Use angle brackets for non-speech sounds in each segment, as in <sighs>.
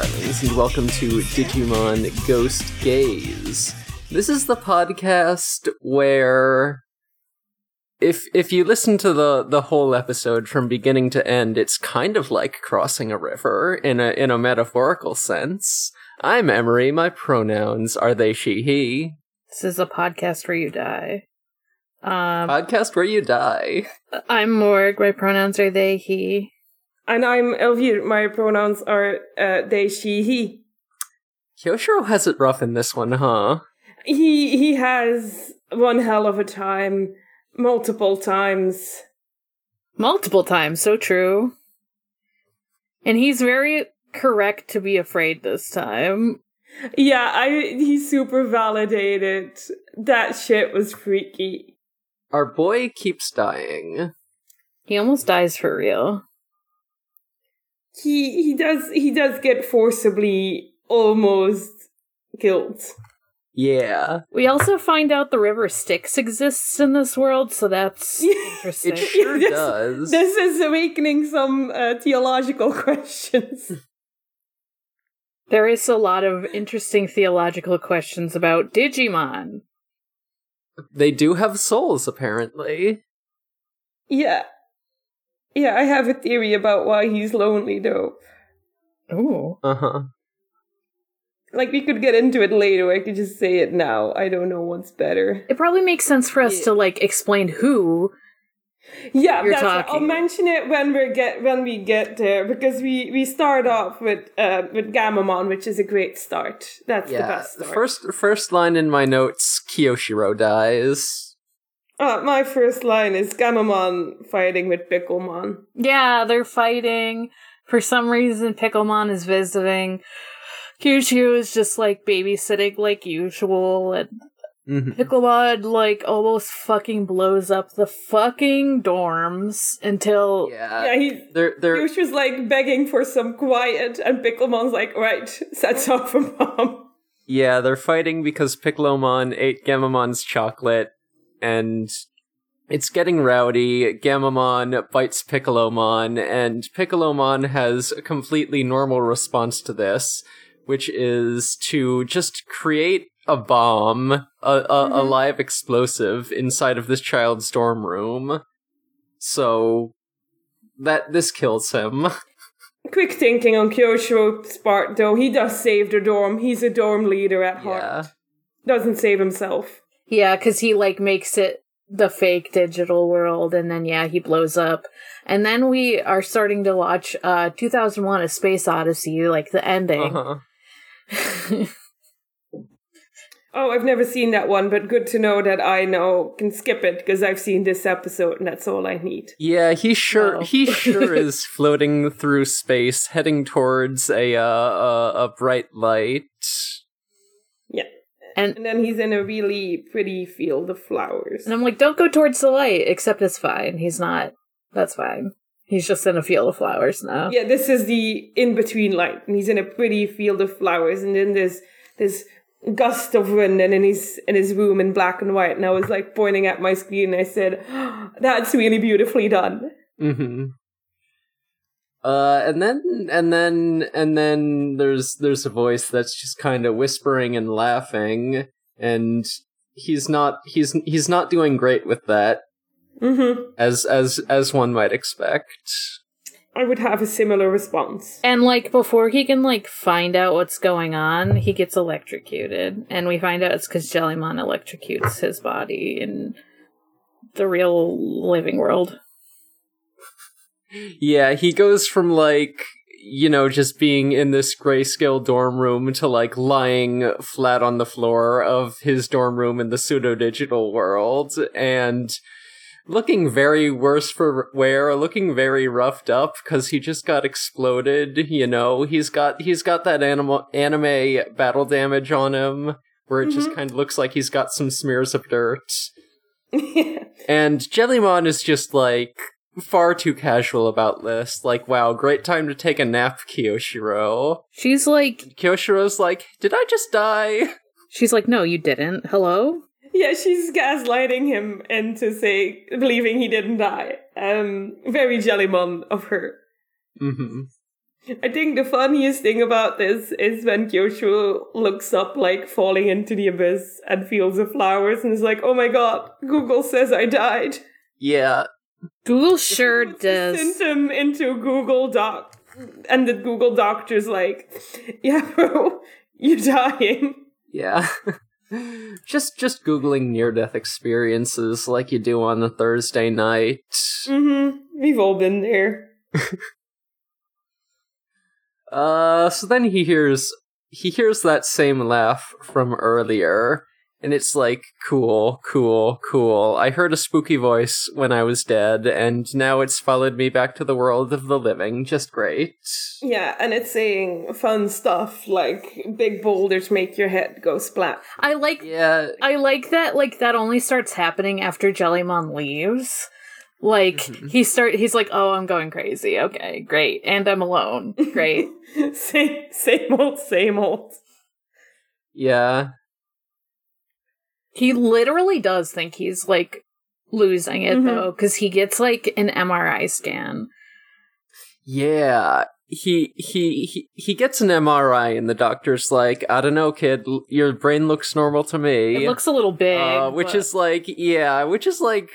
darlings, and welcome to Digimon Ghost Gaze. This is the podcast where if if you listen to the the whole episode from beginning to end, it's kind of like crossing a river in a in a metaphorical sense. I'm Emery, my pronouns are they she he. This is a podcast where you die. Um, Podcast where you die. I'm Morg. My pronouns are they, he. And I'm Elvir. My pronouns are uh, they, she, he. Kyoshiro has it rough in this one, huh? He he has one hell of a time, multiple times. Multiple times, so true. And he's very correct to be afraid this time. Yeah, I he super validated. That shit was freaky. Our boy keeps dying. He almost dies for real. He he does he does get forcibly almost killed. Yeah. We also find out the river Styx exists in this world, so that's <laughs> interesting. It sure This- does. This is awakening some uh, theological <laughs> questions. there is a lot of interesting theological questions about Digimon. They do have souls, apparently. yeah. Yeah, I have a theory about why he's lonely though. Ooh. Uh huh. Like we could get into it later. I could just say it now. I don't know what's better. It probably makes sense for us Yeah. to like explain who. Yeah, You're that's I'll mention it when we get when we get there because we we start off with uh with Gammamon, which is a great start. That's the best start. First, first line in my notes: Kiyoshiro dies. Uh, my first line is Gammamon fighting with Picklemon. Yeah, they're fighting. For some reason, Picklemon is visiting. Kyushu is just like babysitting like usual, and Mhm. Picklemon like almost fucking blows up the fucking dorms until Yeah. yeah, he They're they're Yush was like begging for some quiet, and Picklemon's like, right, sets off a bomb. yeah they're fighting because Piccolomon ate Gammamon's chocolate, and it's getting rowdy. Gammamon bites Piccolomon, and Piccolomon has a completely normal response to this, which is to just create a bomb, a, a, a Mhm. live explosive inside of this child's dorm room. So that this kills him. <laughs> Quick thinking on Kyosho's part, though, he does save the dorm. He's a dorm leader at heart. Yeah. Doesn't save himself. Yeah, because he like makes it the fake digital world, and then yeah, he blows up. And then we are starting to watch uh 2001: A Space Odyssey, like the ending. Uh-huh. <laughs> Oh, I've never seen that one, but good to know that I know can skip it because I've seen this episode and that's all I need. Yeah, he sure Wow. he sure <laughs> is floating through space, heading towards a uh, a, a bright light. Yeah. And And then he's in a really pretty field of flowers. And I'm like, don't go towards the light, except it's fine. He's not. That's fine. He's just in a field of flowers now. Yeah, this is the in between light, and he's in a pretty field of flowers, and then there's this gust of wind, and then he's in his room in black and white, and I was like pointing at my screen, and I said, <gasps> "That's really beautifully done." Mm-hmm. Uh, and then and then and then there's there's a voice that's just kind of whispering and laughing, and he's not he's he's not doing great with that, hmm as as as one might expect. I would have a similar response. And like before he can like find out what's going on, he gets electrocuted, and we find out it's because Jellymon electrocutes his body in the real living world. Yeah, he goes from like you know just being in this grayscale dorm room to like lying flat on the floor of his dorm room in the pseudo digital world and looking very worse for wear, looking very roughed up because he just got exploded. You know, he's got he's got that anima- anime battle damage on him where it just mm-hmm. kind of looks like he's got some smears of dirt. <laughs> And Jellymon is just like far too casual about this. Like, wow, great time to take a nap, Kyoshiro. She's like, Kyoshiro's like, did I just die? <laughs> she's like, no, you didn't. Hello. Yeah, she's gaslighting him into say believing he didn't die. Um, very Jellymon of her. hmm I think the funniest thing about this is when Kyosho looks up, like falling into the abyss, and feels the flowers, and is like, "Oh my god, Google says I died." Yeah, Google sure does. Sent him into Google Doc, and the Google doctor's like, "Yeah, bro, <laughs> you're dying." yeah. <laughs> just just googling near death experiences like you do on a Thursday night. Mm-hmm. We've all been there. <laughs> Uh, so then he hears he hears that same laugh from earlier, and it's like cool, cool, cool. I heard a spooky voice when I was dead, and now it's followed me back to the world of the living. Just great. Yeah, and it's saying fun stuff like big boulders make your head go splat. I like Yeah, I like that like that only starts happening after Jellymon leaves. Like Mhm. he start he's like, "Oh, I'm going crazy. Okay, great. And I'm alone. Great." <laughs> <laughs> same, same old, same old. yeah, he literally does think he's like losing it Mhm. though cuz he gets like an MRI scan. yeah. He he he he gets an MRI, and the doctor's like, "I don't know, kid. Your brain looks normal to me." It looks a little big, uh, which but- is like, yeah, which is like,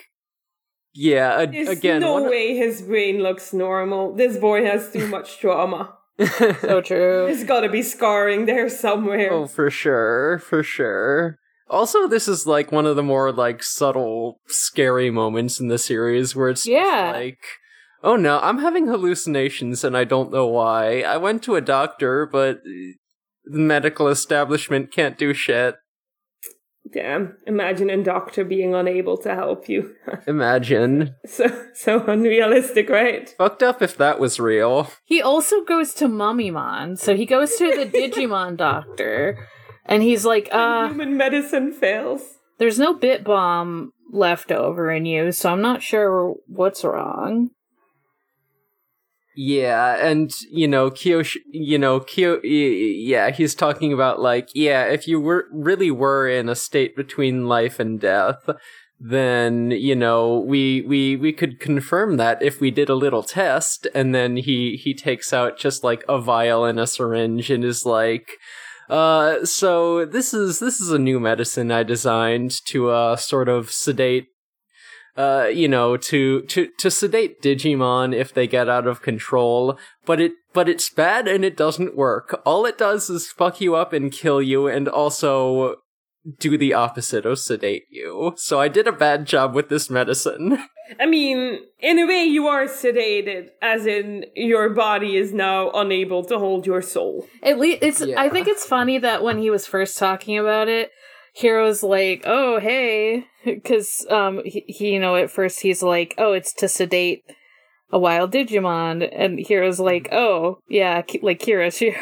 yeah. A- There's again, no one- way his brain looks normal. This boy has too much trauma. <laughs> so true. There's gotta be scarring there somewhere. Oh, for sure, for sure. Also, this is like one of the more like subtle, scary moments in the series where it's just, Yeah. like, oh no, I'm having hallucinations and I don't know why. I went to a doctor, but the medical establishment can't do shit. Damn. Imagine a doctor being unable to help you. <laughs> Imagine. so so unrealistic, right? Fucked up if that was real. He also goes to Mummymon. So he goes to the <laughs> Digimon doctor and he's like, uh, Human medicine fails. there's no bit bomb left over in you, so I'm not sure what's wrong. Yeah, and you know, Kyosh, you know, Kyo, yeah, he's talking about like, yeah, if you were really were in a state between life and death, then you know, we we we could confirm that if we did a little test, and then he he takes out just like a vial and a syringe and is like. Uh, so this is this is a new medicine I designed to uh sort of sedate uh, you know, to to to sedate Digimon if they get out of control, but it but it's bad and it doesn't work. All it does is fuck you up and kill you, and also do the opposite of sedate you. So I did a bad job with this medicine. <laughs> I mean, in a way, you are sedated, as in your body is now unable to hold your soul. At least it's. Yeah. I think it's funny that when he was first talking about it, Hiro's like, "Oh, hey," <laughs> because um, he, he, you know, at first he's like, "Oh, it's to sedate a wild Digimon," and Hiro's like, "Oh, yeah, like Kira, she,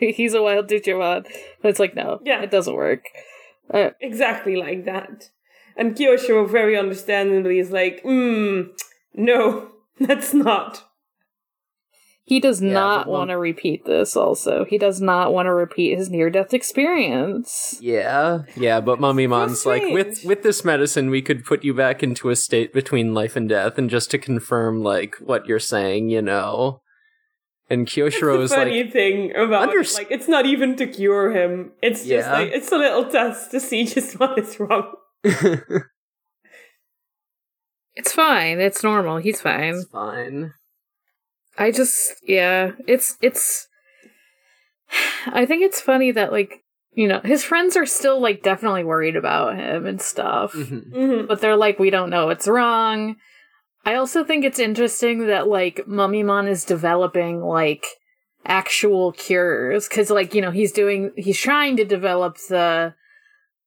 <laughs> he's a wild Digimon." But it's like, no, Yeah. it doesn't work. Uh, Exactly like that. And Kyosho very understandably is like, hmm, no, <laughs> that's not. he does Yeah, not but one- want to repeat this. Also, he does not want to repeat his near-death experience. yeah, yeah, but Mummymon's like, with with this medicine, we could put you back into a state between life and death, and just to confirm like what you're saying, you know. And Kyoshiro the is funny like, thing about Unders- it, like it's not even to cure him. It's just Yeah. like it's a little test to see <laughs> just what is wrong. <laughs> It's fine. It's normal. He's fine. it's fine. I just yeah, it's it's I think it's funny that like, you know, his friends are still like definitely worried about him and stuff. Mhm. hmm But they're like we don't know what's wrong. I also think it's interesting that like Mummymon is developing like actual cures cuz like, you know, he's doing he's trying to develop the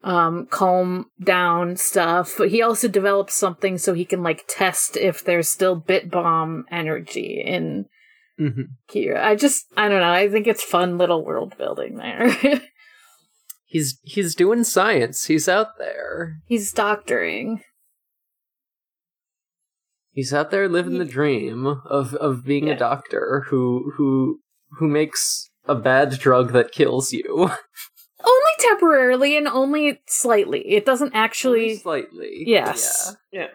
um calm down stuff, but he also develops something so he can like test if there's still bit bomb energy in Mhm. Kira. I just I don't know. I think it's fun little world building there. <laughs> He's he's doing science. He's out there. He's doctoring. He's out there living the dream of of being a doctor who who who makes a bad drug that kills you. <laughs> Only temporarily and only slightly. It doesn't actually slightly. Yes. Yeah.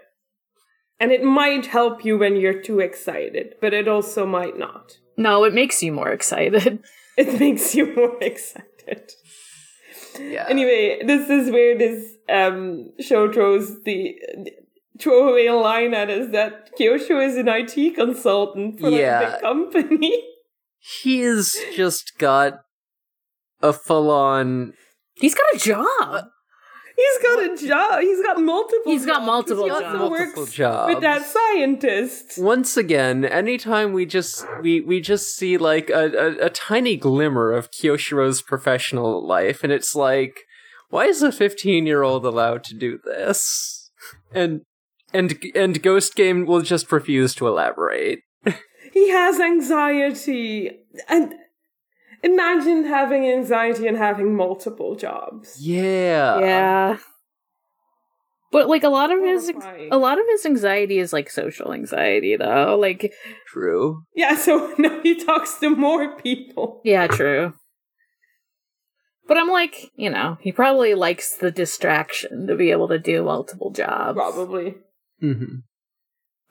And it might help you when you're too excited, but it also might not. No, it makes you more excited. <laughs> It makes you more <laughs> excited. Yeah. Anyway, this is where this um, show throws the throwaway line at us that Kyosho is an IT consultant for like, Yeah. the company. <laughs> He's just got a full on He's got a job. Uh, He's got a job. He's got multiple. He's got jobs. multiple He also jobs. multiple works jobs. with that scientist. Once again, anytime we just we we just see like a, a, a tiny glimmer of Kyoshiro's professional life, and it's like, why is a fifteen year old allowed to do this? And and and Ghost Game will just refuse to elaborate. He has anxiety, and imagine having anxiety and having multiple jobs. Yeah. yeah. But like a lot of his a lot of his anxiety is like social anxiety though. Like True. Yeah, so <laughs> now he talks to more people. yeah, true. But I'm like, you know, he probably likes the distraction to be able to do multiple jobs. Probably. Hmm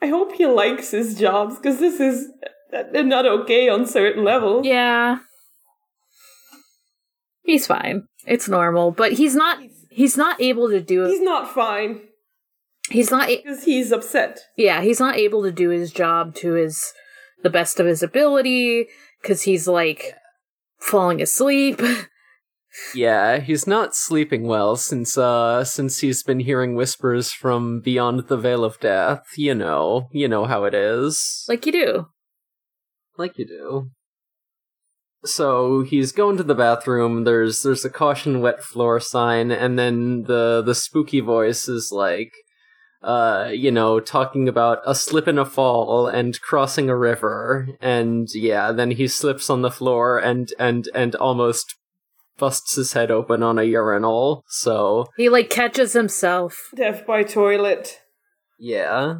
I hope he likes his jobs because this is uh, not okay on certain levels. Yeah. He's fine. It's normal, but he's not he's not able to do He's not fine he's not a- because he's upset. yeah, he's not able to do his job to his the best of his ability cuz he's like falling asleep. <laughs> Yeah, he's not sleeping well since uh since he's been hearing whispers from beyond the veil of death. You know, you know how it is. like you do. like you do. So he's going to the bathroom. There's there's a caution wet floor sign, and then the the spooky voice is like, uh, you know, talking about a slip and a fall and crossing a river, and yeah, then he slips on the floor and and and almost busts his head open on a urinal. So He like catches himself. Death by toilet. yeah,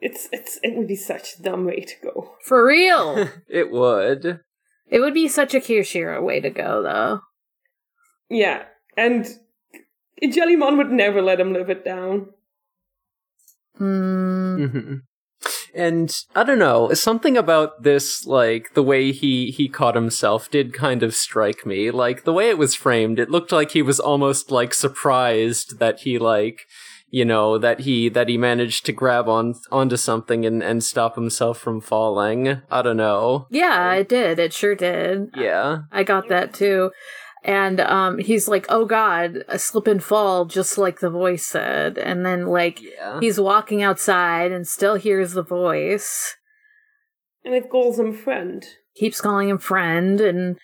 It's it's it would be such a dumb way to go. For real. <laughs> it would. it would be such a Kirishiro way to go though. Yeah, and Jellymon would never let him live it down. Hmm. hmm And I don't know, something about this, like the way he he caught himself, did kind of strike me. Like the way it was framed, it looked like he was almost like surprised that he like, you know, that he that he managed to grab on onto something and and stop himself from falling. I don't know. Yeah, it did. It sure did. Yeah. I got that too. And um he's like, "Oh god, a slip and fall just like the voice said." And then like Yeah. he's walking outside and still hears the voice. And it calls him friend. Keeps calling him friend and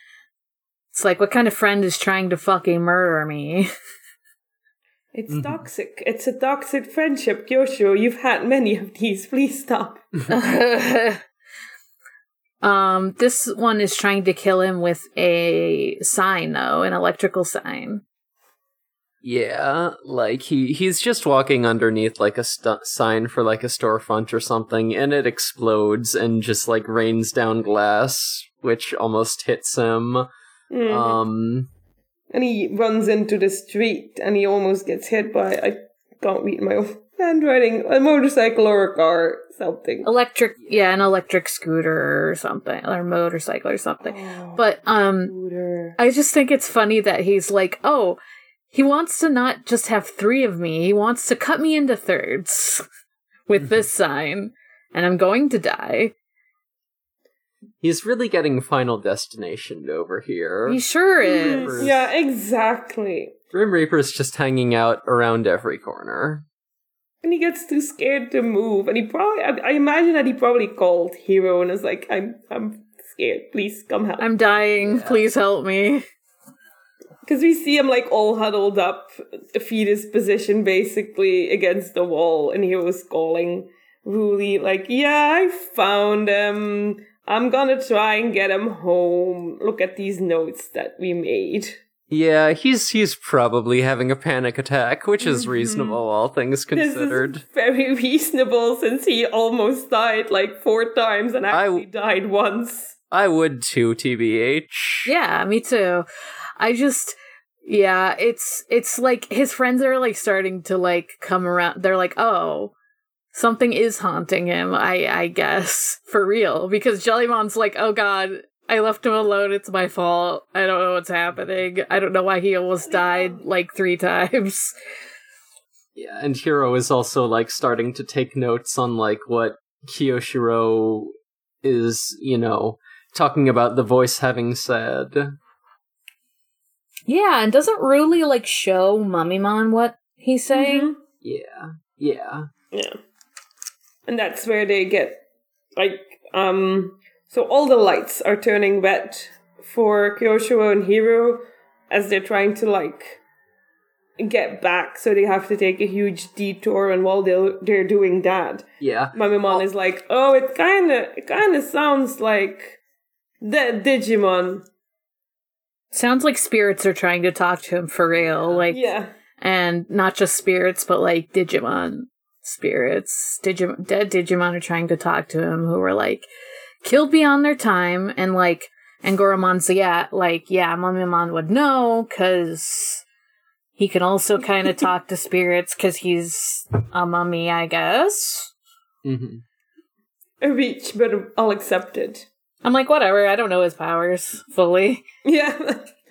it's like, "What kind of friend is trying to fucking murder me?" <laughs> It's Mhm. toxic. It's a toxic friendship, Kyosho. You've had many of these. Please stop. <laughs> <laughs> um this one is trying to kill him with a sign though, an electrical sign. Yeah, like he he's just walking underneath like a st- sign for like a storefront or something, and it explodes and just like rains down glass, which almost hits him. Mhm. Um, and he runs into the street and he almost gets hit by I can't read my own <laughs> handwriting, a motorcycle or a car, something. Electric yeah, an electric scooter or something, or motorcycle or something. Oh, But um scooter. I just think it's funny that he's like, oh, he wants to not just have three of me, he wants to cut me into thirds <laughs> with this sign, and I'm going to die. he's really getting Final Destination over here. He sure is. Yeah, exactly. Grim Reaper's just hanging out around every corner. And he gets too scared to move. And he probably, I, I imagine that he probably called Hiro and is like, I'm, I'm scared. Please come help. I'm dying. Yeah. Please help me. Because we see him like all huddled up, fetus position basically against the wall. And Hiro's calling Ruli, like, yeah, I found him. I'm gonna try and get him home. Look at these notes that we made. Yeah, he's he's probably having a panic attack, which is Mhm. reasonable, all things This considered. is very <laughs> reasonable since he almost died like four times and I- actually died once. I would too, TBH. Yeah, me too. I just yeah, it's it's like his friends are like starting to like come around. They're like, "Oh, something is haunting him, I I guess, for real. Because Jellymon's like, oh god, I left him alone, it's my fault. I don't know what's happening. I don't know why he almost died like three times. Yeah, and Hiro is also like starting to take notes on like what Kiyoshiro is, you know, talking about the voice having said. Yeah, and doesn't really like show Mummymon what he's saying. Mhm. Yeah. Yeah. Yeah. And that's where they get like um so all the lights are turning red for Kyoshiro and Hiro as they're trying to like get back so they have to take a huge detour and while they're, they're doing that Yeah. Mummymon is like oh it kind of it kind of sounds like the Digimon Sounds like spirits are trying to talk to him for real. Like yeah and not just spirits, but like Digimon spirits. Digimon, dead Digimon are trying to talk to him who were like killed beyond their time, and like Angoramon's yeah, like yeah, Mummymon would know because he can also kind of <laughs> talk to spirits because he's a mummy, I guess. hmm a reach but I'll accept it I'm like whatever. I don't know his powers fully. yeah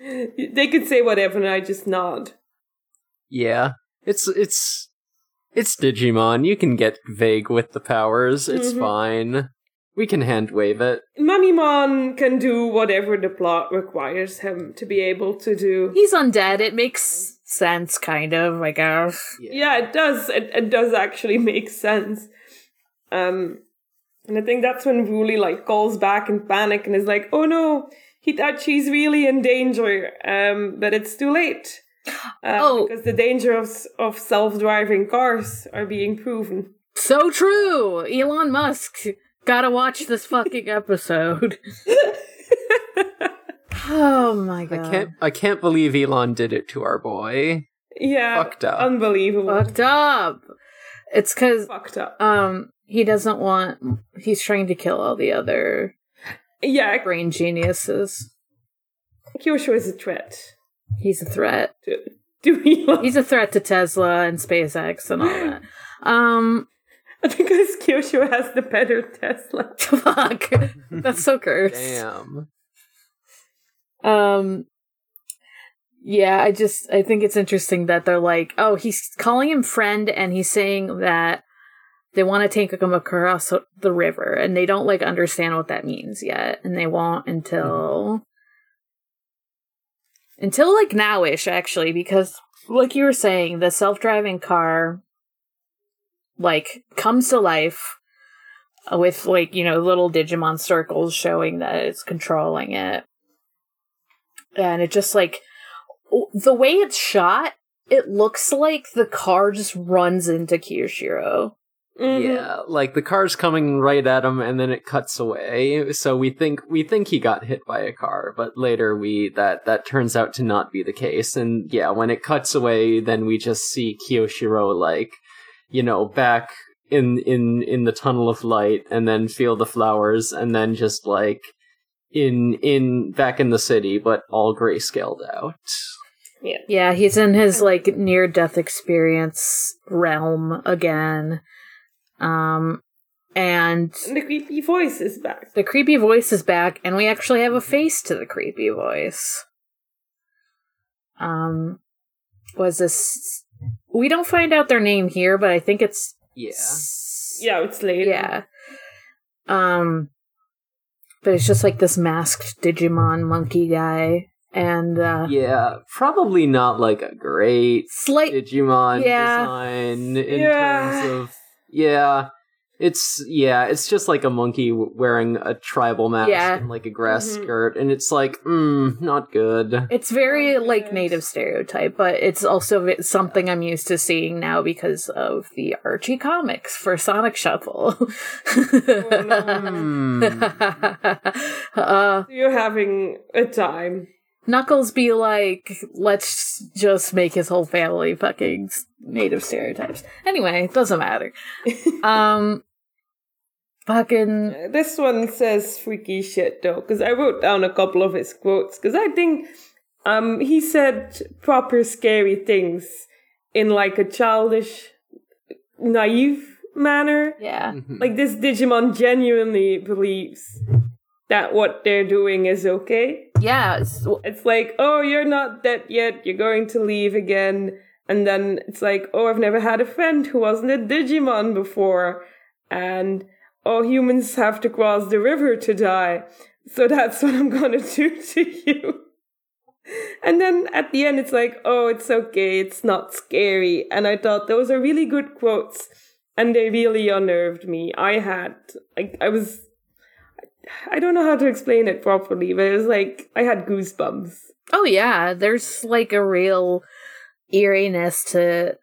<laughs> they could say whatever and I just nod Yeah. It's it's it's Digimon. You can get vague with the powers. It's Mhm. fine. We can hand wave it. Mummymon can do whatever the plot requires him to be able to do. He's undead. It makes sense, kind of. I guess. Yeah, it does. It, it does actually make sense. Um, and I think that's when Ruli like calls back in panic and is like, "Oh no, Hitachi's really in danger." Um, but it's too late. <gasps> Uh, Oh. because the danger of of self driving cars are being proven. So true. Elon Musk. Gotta watch this fucking episode. <laughs> oh my god. I god. can't I can't believe Elon did it to our boy. Yeah, Fucked up. unbelievable. Fucked up. It's cause Fucked up. um he doesn't want he's trying to kill all the other Yeah, brain geniuses. Kyosho is a threat. He's a threat. To, to Elon. He's a threat to Tesla and SpaceX and all that. <laughs> Um because Kyosho has the better Tesla. <laughs> fuck. That's so cursed. Damn. Um yeah, I just I think it's interesting that they're like, oh, he's calling him friend and he's saying that they want to take him across the river and they don't like understand what that means yet and they won't until until like nowish actually because like you were saying the self-driving car like comes to life with like you know little digimon circles showing that it's controlling it and it just like the way it's shot it looks like the car just runs into Kyoshiro. Mhm. Yeah, like the car's coming right at him and then it cuts away. So we think we think he got hit by a car, but later we that that turns out to not be the case. And yeah, when it cuts away, then we just see Kiyoshiro like, you know, back in in in the tunnel of light and then feel the flowers and then just like in in back in the city but all grayscaled out. Yeah, Yeah, he's in his like near death experience realm again. Um and And the creepy voice is back. the creepy voice is back and we actually have a face to the creepy voice. Um was this we don't find out their name here, but I think it's Yeah. Yeah, it's later. Yeah. Um but it's just like this masked Digimon monkey guy and uh Yeah, probably not like a great slight Digimon Yeah. design in Yeah. terms of yeah, it's yeah, it's just like a monkey wearing a tribal mask Yeah. and like a grass Mhm. skirt, and it's like, mm, not good. It's very like native stereotype, but it's also something I'm used to seeing now because of the Archie comics for Sonic Shuffle. Hmm. <laughs> uh, You're having a time. Knuckles be like, let's just make his whole family fucking s- native stereotypes. Anyway, doesn't matter. <laughs> Um, fucking This one says freaky shit though, because I wrote down a couple of his quotes, because I think um he said proper scary things in like a childish, naive manner. Yeah. Mhm. Like this Digimon genuinely believes that what they're doing is okay. Yeah. it's- It's like, oh, you're not dead yet. You're going to leave again. And then it's like, oh, I've never had a friend who wasn't a Digimon before. And, oh, humans have to cross the river to die. So that's <laughs> what I'm gonna do to you. And then at the end, it's like, oh, it's okay. It's not scary. And I thought those are really good quotes. And they really unnerved me. I had, like, I was I don't know how to explain it properly, but it was like I had goosebumps. Oh yeah, there's like a real eeriness to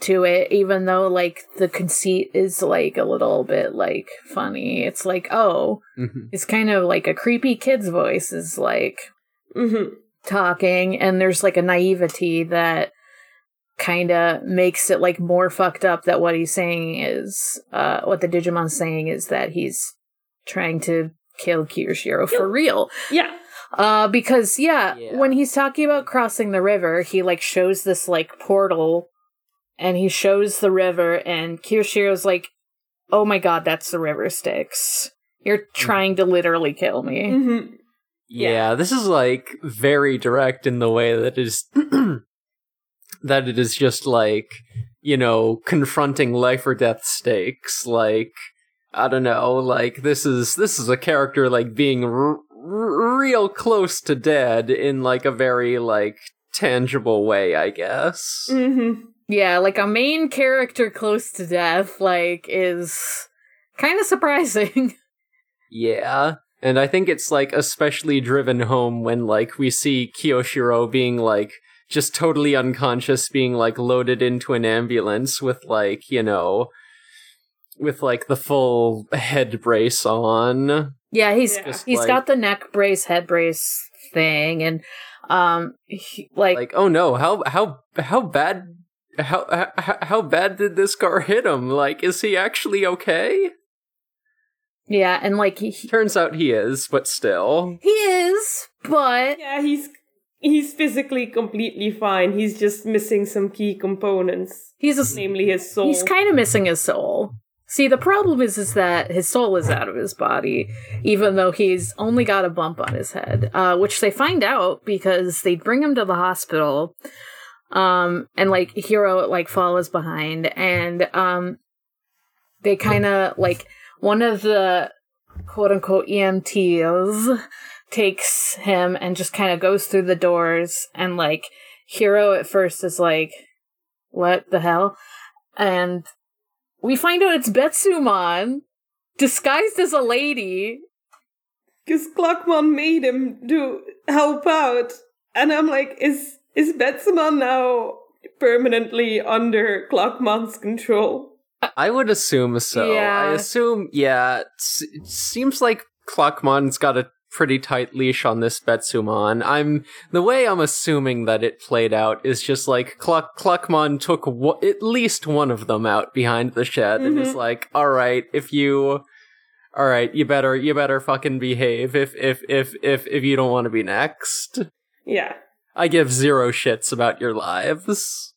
to it even though like the conceit is like a little bit like funny. It's like, oh, Mhm. it's kind of like a creepy kid's voice is like hmm talking and there's like a naivety that kind of makes it like more fucked up that what he's saying is uh what the digimon's saying is that he's trying to kill Kirishiro for real Yeah. uh because yeah, Yeah. when he's talking about crossing the river he like shows this like portal and he shows the river and Kirishiro's like oh my god that's the river Styx. You're trying to literally kill me. Hmm Yeah, this is like very direct in the way that is <clears throat> that it is just like, you know, confronting life or death stakes. Like, I don't know, like this is this is a character like being r- r- real close to dead in like a very like tangible way, I guess. hmm Yeah, like a main character close to death, like, is kind of surprising. <laughs> Yeah. And I think it's like especially driven home when like we see Kiyoshiro being like just totally unconscious being like loaded into an ambulance with like, you know, with like the full head brace on. yeah, he's Yeah. Just he's like- got the neck brace, head brace thing, and um, he, like, Like, oh no, how how how bad how how, how bad did this car hit him? Like is he actually okay? yeah, and like he he Turns out he is, but still. he is, but Yeah, he's he's physically completely fine. He's just missing some key components, he's a, namely his soul. he's kind of missing his soul. See, the problem is is that his soul is out of his body, even though he's only got a bump on his head, uh, which they find out because they bring him to the hospital, um, and like Hiro like follows behind, and um, they kind of like one of the quote unquote EMTs takes him and just kind of goes through the doors, and like Hiro at first is like, "What the hell?" and we find out it's Betsumon disguised as a lady. Because Clockmon made him do help out, and I'm like, is is Betsumon now permanently under Clockmon's control? I would assume so. Yeah. I assume, yeah. It seems like Clockmon's got a pretty tight leash on this Betsumon. I'm the way I'm assuming that it played out is just like Clock Clockmon took w- at least one of them out behind the shed and is mm-hmm. like, "All right, if you." All right, you better you better fucking behave if if if if if you don't want to be next. Yeah. I give zero shits about your lives.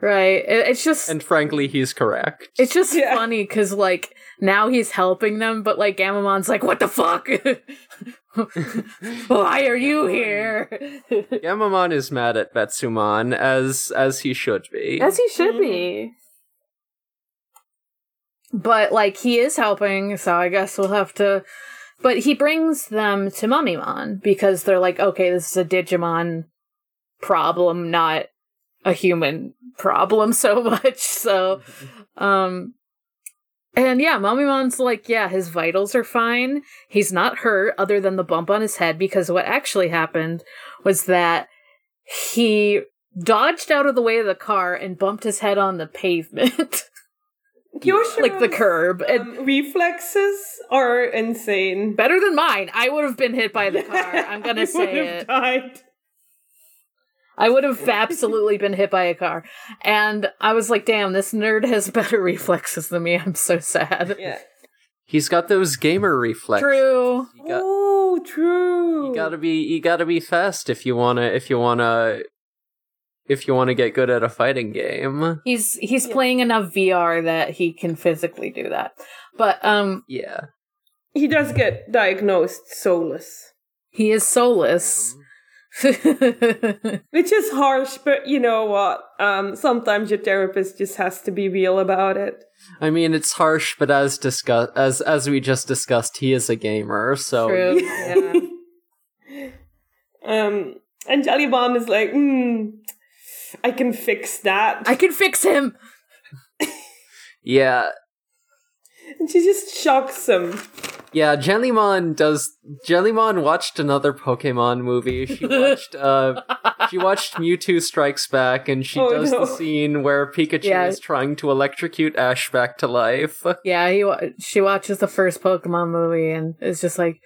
Right. It's just And frankly, he's correct. it's just Yeah. funny because like now he's helping them, but like Gammamon's like, what the fuck? <laughs> Why are you here? <laughs> Gammamon is mad at Betsumon as as he should be. As he should mm-hmm. be. But like he is helping, so I guess we'll have to but he brings them to Mummymon because they're like, okay, this is a Digimon problem, not a human problem <laughs> so much. So <laughs> um and yeah, Mummymon's like, yeah, his vitals are fine. He's not hurt other than the bump on his head because what actually happened was that he dodged out of the way of the car and bumped his head on the pavement, <laughs> Kyoshiro's, like the curb. And um, reflexes are insane. better than mine. I would have been hit by the car. I'm gonna would say have it. Died. I would have absolutely been hit by a car. And I was like, damn, this nerd has better <laughs> reflexes than me. I'm so sad. Yeah. He's got those gamer reflexes. True. You, got, oh, true. you gotta be you gotta be fast if you wanna if you wanna if you want to get good at a fighting game. He's he's Yeah. playing enough VR that he can physically do that. But um Yeah. He does get diagnosed soulless, he is soulless. <laughs> which is harsh, but you know what? Um, sometimes your therapist just has to be real about it. I mean, it's harsh, but as discuss as as we just discussed, he is a gamer, so True. Yeah. <laughs> Um, and Jellymon is like, hmm, I can fix that. I can fix him. <laughs> yeah, and she just shocks him. Yeah. Jellymon does. Jellymon watched another Pokemon movie. She <laughs> watched. uh She watched Mewtwo Strikes Back, and she Oh, does no. the scene where Pikachu Yeah. is trying to electrocute Ash back to life. <laughs> Yeah, he wa- she watches the first Pokemon movie and is just like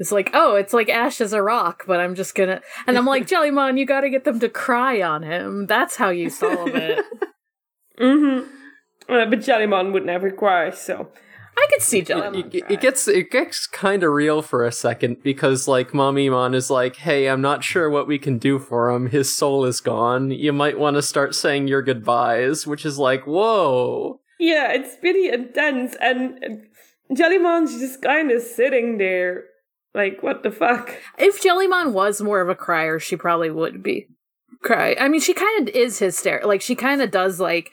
it's like, "Oh, it's like Ash is a rock, but I'm just going to And I'm like, <laughs> "Jellymon, you got to get them to cry on him. That's how you solve it." Mm-hmm. Uh, but Jellymon would never cry, so I could see It, Jellymon. it- cry. it gets it gets kind of real for a second because like Mummymon is like, "Hey, I'm not sure what we can do for him. His soul is gone. You might want to start saying your goodbyes," which is like, "Whoa." yeah, it's pretty intense. And and Jellymon's just kind of sitting there, like, what the fuck? If Jellymon was more of a crier, she probably would be cry. I mean, she kind of is hysterical. Like she kind of does like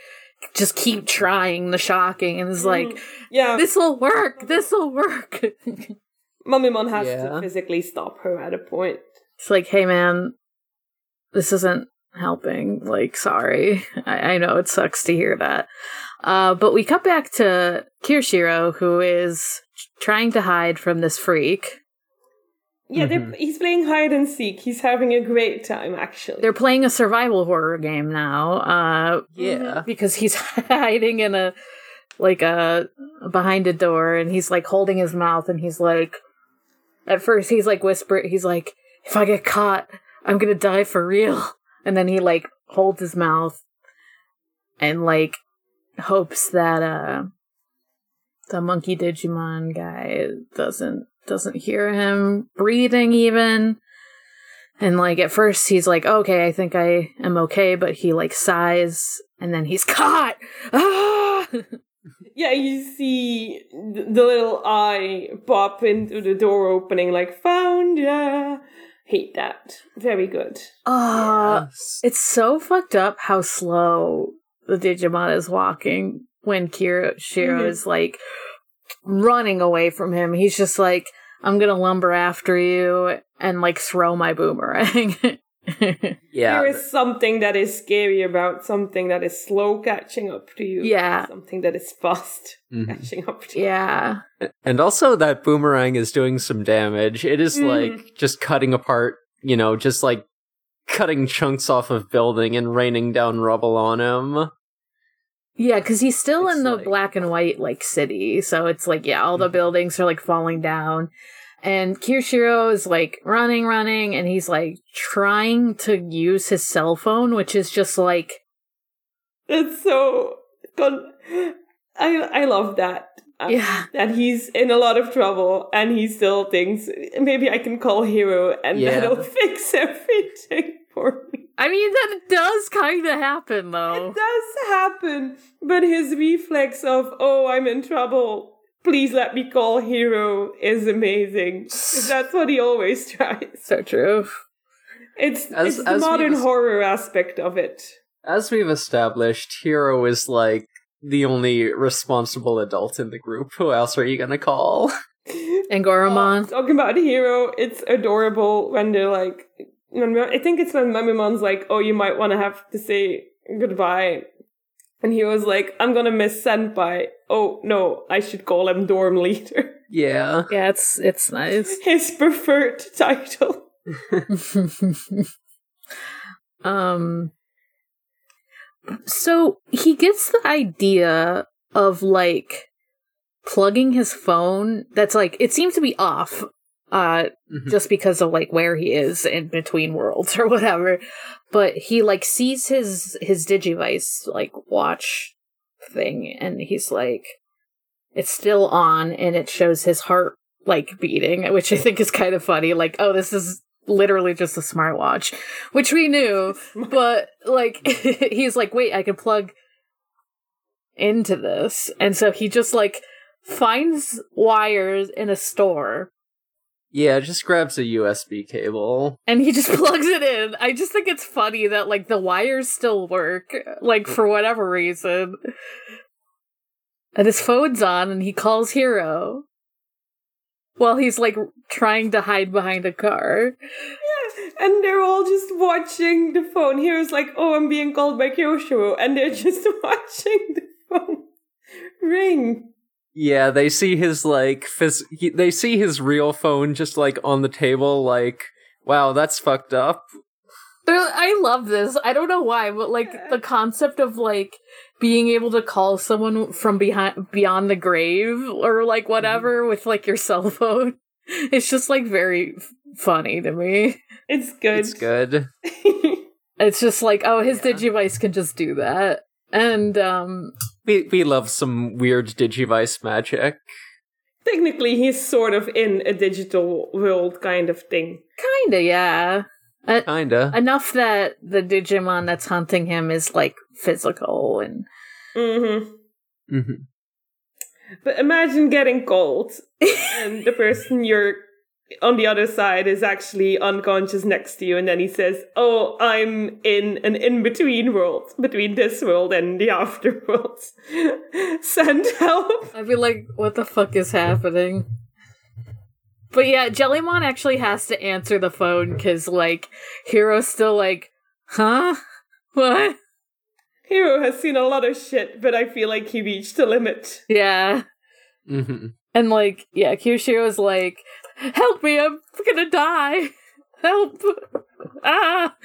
just keep trying the shocking and is like, Yeah, "This will work. This will work." <laughs> Mummymon has Yeah. to physically stop her at a point. It's like, hey man, this isn't helping. Like, sorry. I, I know it sucks to hear that. Uh, but we cut back to Kirishiro, who is trying to hide from this freak. Yeah, they're Mhm. he's playing hide and seek. He's having a great time, actually. They're playing a survival horror game now. Uh, Yeah. because he's <laughs> hiding in a like a behind a door and he's like holding his mouth and he's like at first he's like whisper he's like if i get caught i'm gonna die for real and then he like holds his mouth and like hopes that uh the monkey digimon guy doesn't doesn't hear him breathing even and like at first he's like okay i think i am okay but he like sighs and then he's <laughs> caught ah! Yeah, you see the little eye pop into the door opening, like, found ya. Hate that. Very good. uh, Yes. it's so fucked up how slow the digimon is walking when kira shiro Mhm. is like running away from him he's just like i'm gonna lumber after you and like throw my boomerang <laughs> yeah. There is something that is scary about something that is slow catching up to you. Yeah. Something that is fast Mhm. catching up to you. yeah And also that boomerang is doing some damage. It is Mhm. like just cutting apart, you know, just like cutting chunks off of building and raining down rubble on him. Yeah, because he's still It's in the like- black and white like city, so it's like yeah, all the Mhm. buildings are like falling down, and Kirishiro is like running, running, and he's like trying to use his cell phone, which is just like It's so. Con- I I love that. Uh, yeah, That he's in a lot of trouble and he still thinks maybe I can call Hiro and Yeah. that'll <laughs> fix everything for me. I mean that does kind of happen though. It does happen, but his reflex of "Oh, I'm in trouble. Please let me call Hiro" is amazing. <laughs> That's what he always tries. So true. It's As- it's the as modern horror aspect of it. As we've established, Hiro is like the only responsible adult in the group. Who else are you gonna call? <laughs> And Goromon. Talking about Hiro, it's adorable when they're like, when, I think it's when Mummymon's like, "Oh, you might want to have to say goodbye," and he was like, "I'm gonna miss Senpai." Oh no, I should call him dorm leader. Yeah. Yeah, it's it's nice. <laughs> His preferred title. <laughs> um so he gets the idea of like plugging his phone that's like it seems to be off uh Mhm. just because of like where he is in between worlds <laughs> or whatever but he like sees his his digivice like watch thing and he's like it's still on and it shows his heart like beating <laughs> which i think is kind of funny like oh this is literally just a smartwatch, which we knew, <laughs> but like he's like, wait, I can plug into this. And so he just like finds wires in a store Yeah, just grabs a USB cable. and he just <laughs> plugs it in. I just think it's funny that like the wires still work, like for whatever reason. And his phone's on and he calls Hiro. While he's like trying to hide behind a car. Yeah, and they're all just watching the phone. Hiro's like, oh, I'm being called by Kiyoshiro. And they're <laughs> just watching the phone ring. Yeah, they see his like phys- he, they see his real phone just like on the table like wow, that's fucked up. They're, I love this. I don't know why, but like the concept of like being able to call someone from behind beyond the grave or like whatever mm-hmm. with like your cell phone. <laughs> It's just like very f- funny to me. It's good. It's good. <laughs> It's just like, oh, his Digivice can just do that. And um We we love some weird digivice magic. Technically, he's sort of in a digital world kind of thing. kinda, yeah. Uh, Kinda. enough that the Digimon that's hunting him is like physical and hmm hmm But imagine getting cold, <laughs> and the person you're on the other side is actually unconscious next to you, and then he says, "Oh, I'm in an in-between world between this world and the afterworld. <laughs> Send help." I'd be like, what the fuck is happening? But yeah, Jellymon actually has to answer the phone because, like, Hiro's still like, huh? <laughs> What? Hiro has seen a lot of shit, but I feel like he reached the limit. Yeah. hmm And, like, yeah, Kiyoshiro's like, help me, I'm gonna die. Help. Ah.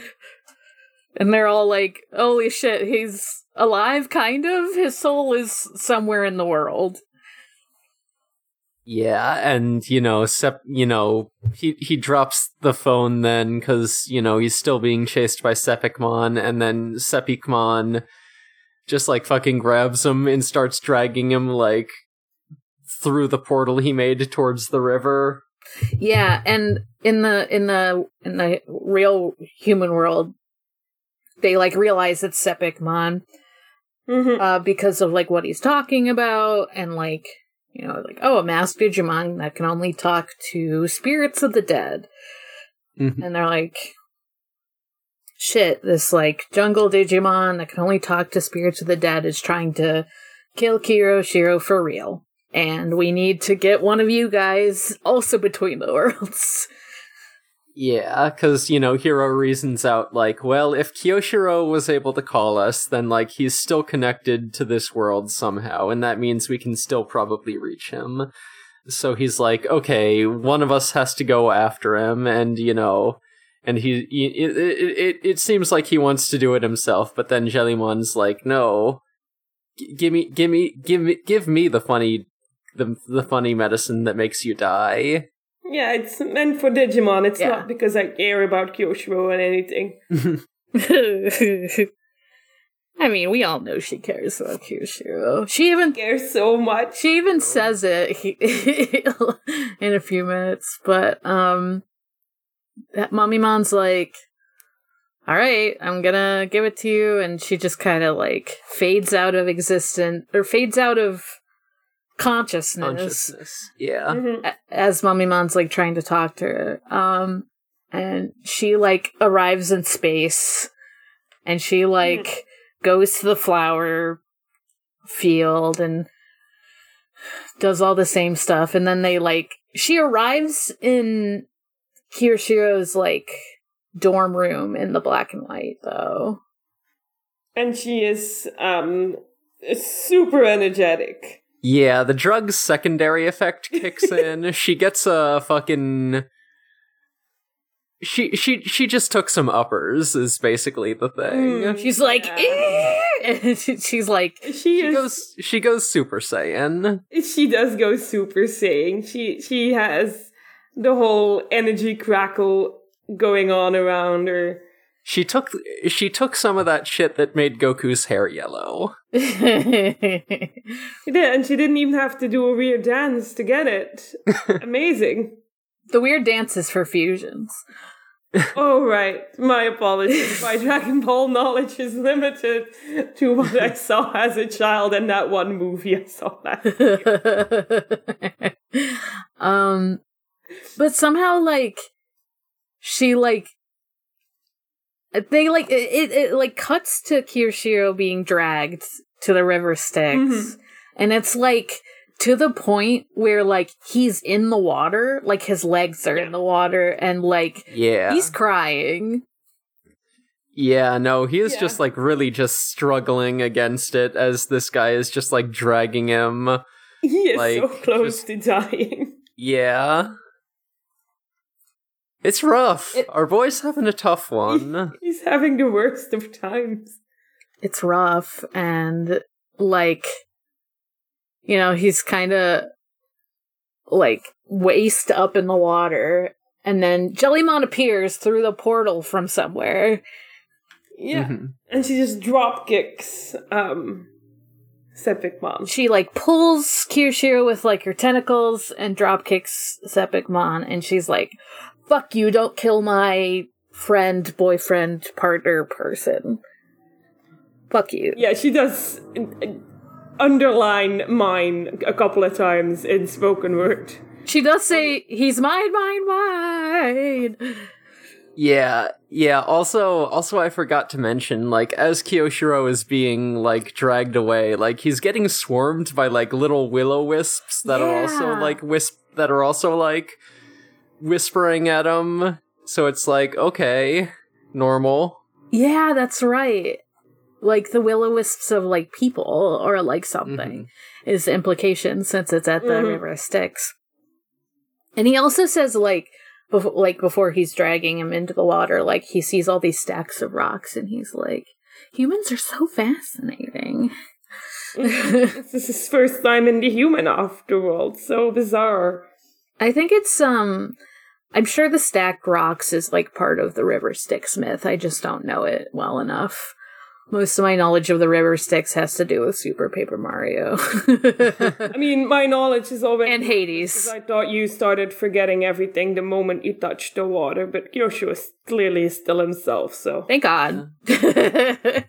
And they're all like, holy shit, he's alive, kind of. His soul is somewhere in the world. Yeah, and you know, Sep, you know, he he drops the phone then because you know he's still being chased by Sepikmon, and then Sepikmon just like fucking grabs him and starts dragging him like through the portal he made towards the river. Yeah, and in the in the in the real human world, they like realize it's Sepikmon hmm uh, because of like what he's talking about, and like you know, like oh, a masked Digimon that can only talk to spirits of the dead, Mhm. and they're like, shit, this like jungle Digimon that can only talk to spirits of the dead is trying to kill Kiyoshiro for real. And we need to get one of you guys also between the <laughs> worlds. Yeah, because, you know, Hiro reasons out, like, well, if Kiyoshiro was able to call us, then, like, he's still connected to this world somehow, and that means we can still probably reach him. So he's like, okay, one of us has to go after him, and, you know, and he, it, it, it, it seems like he wants to do it himself, but then Jellymon's like, no, give me, give me, give me, give me the funny, the, the funny medicine that makes you die. Yeah, it's meant for Digimon. It's Yeah. not because I care about Kiyoshiro and anything. <laughs> <laughs> I mean, we all know she cares about Kiyoshiro. She even Cares so much. she even says it <laughs> in a few minutes, but um that Mummymon's like all right, I'm gonna give it to you, and she just kind of like fades out of existence or fades out of consciousness, Consciousness. Yeah. Mhm. as Mummymon's like trying to talk to her. Um, and she like arrives in space, and she like goes to the flower field and does all the same stuff, and then they like she arrives in Kiyoshiro's like dorm room in the black and white though. And she is um super energetic. Yeah, the drug's secondary effect kicks <laughs> in. she gets a fucking she she she just took some uppers is basically the thing. Mm. She's like, Yeah. "Eh," and <laughs> she- she's like, She, She is goes she goes super saiyan. she does go super saiyan. She she has the whole energy crackle going on around her. She took she took some of that shit that made Goku's hair yellow. <laughs> She did, and she didn't even have to do a weird dance to get it. <laughs> Amazing. the weird dances for fusions. oh right, my apologies. <laughs> My Dragon Ball knowledge is limited to what I saw as a child and that one movie I saw last. um, but somehow like she like they like it, it, it like cuts to Kiyoshiro being dragged to the river Styx, Mhm. and it's like to the point where like he's in the water, like his legs are in the water, and like Yeah. he's crying. Yeah, no, he is Yeah. just like really just struggling against it as this guy is just like dragging him. He is Like, so close just- to dying. Yeah. It's rough. It- Our boy's having a tough one. <laughs> He's having the worst of times. It's rough, and like you know he's kind of like waist up in the water. And then Jellymon appears through the portal from somewhere. Yeah. Mhm. And she just drop kicks um Sepikmon. she like pulls Kiyoshiro with like her tentacles and drop kicks Sepikmon and she's like, fuck you, don't kill my friend, boyfriend, partner person. Fuck you. Yeah, she does uh, underline mine a couple of times in spoken word. She does say, he's mine, mine, mine. Yeah, yeah. Also, also, I forgot to mention, like, as Kiyoshiro is being like dragged away, like he's getting swarmed by like little willow wisps that are also like wisp that are also like whispering at him. So it's like, okay, normal. Yeah, that's right. Like the will o wisps of like people or like something is the implication since it's at the Mhm. river Styx. And he also says like before like before he's dragging him into the water, like he sees all these stacks of rocks and he's like, Humans are so fascinating. <laughs> this is his first time in the human afterworld. So bizarre. I think it's um I'm sure the stacked rocks is like part of the River Styx myth. I just don't know it well enough. Most of my knowledge of the River Styx has to do with Super Paper Mario. <laughs> I mean, my knowledge is already and Hades. I thought you started forgetting everything the moment you touched the water, but Yoshua is clearly still himself, so. Thank God. <laughs>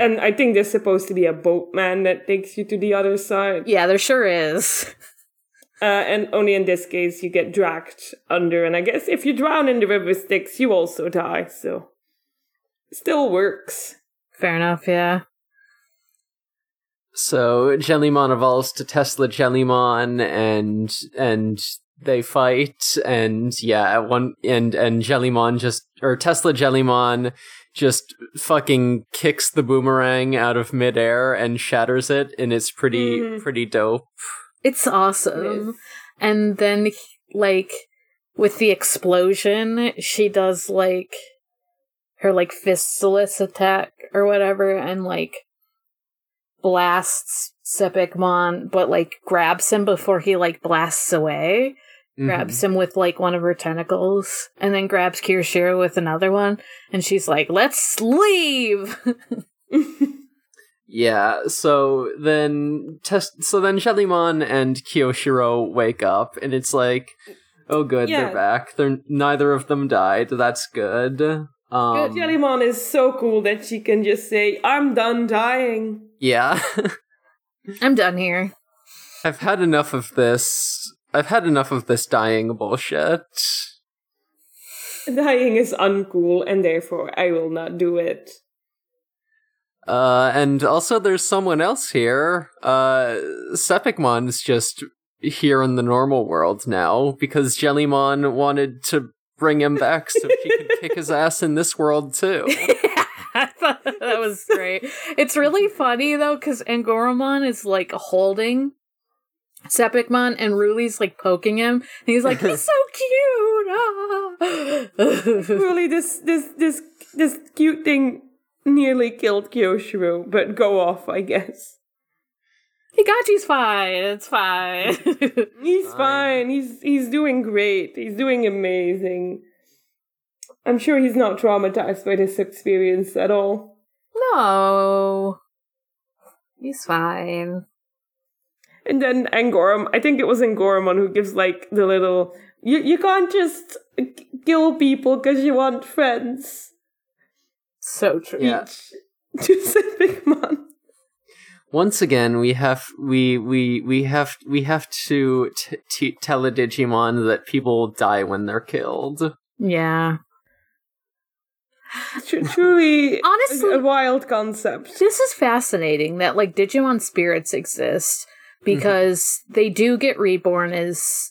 And I think there's supposed to be a boatman that takes you to the other side. yeah, there sure is. Uh, and only in this case you get dragged under, and I guess if you drown in the river Styx, you also die, so. Still works. Fair enough, yeah. So Jellymon evolves to Tesla Jellymon, and and they fight, and yeah, one and and Jellymon just or Tesla Jellymon just fucking kicks the boomerang out of midair and shatters it, and it's pretty Mhm. pretty dope. It's awesome. And then, like, with the explosion, she does, like, her, like, fistless attack or whatever, and, like, blasts Sepikmon, but, like, grabs him before he, like, blasts away. Mhm. Grabs him with, like, one of her tentacles, and then grabs Kiyoshiro with another one, and she's like, let's leave! <laughs> Yeah, so then test so then Jellymon and Kiyoshiro wake up and it's like oh good, Yeah. they're back. They're neither of them died. That's good. Um Good Jellymon is so cool that she can just say, I'm done dying. Yeah. <laughs> I'm done here. I've had enough of this. I've had enough of this dying bullshit. Dying is uncool, and therefore I will not do it. Uh and also there's someone else here. Uh Sepikmon's just here in the normal world now because Jellymon wanted to bring him back so she could <laughs> kick his ass in this world too. <laughs> I thought that was great. It's really funny though, because Angoramon is like holding Sepikmon and Ruli's like poking him. And he's like, he's so <laughs> cute. ah." really, this this this this cute thing nearly killed Kiyoshiro, but go off, I guess. Higachi's fine. It's fine. <laughs> He's Fine. fine. He's he's doing great. He's doing amazing. I'm sure he's not traumatized by this experience at all. no. He's fine. And then Angoram, I think it was Angoramon who gives like the little You you can't just kill people because you want friends. So true. Yeah. To say Big Man. Once again, we have we we we have we have to t- t- tell a Digimon that people die when they're killed. Yeah. Tr- truly, <laughs> Honestly- a, a wild concept. This is fascinating that like Digimon spirits exist because they do get reborn as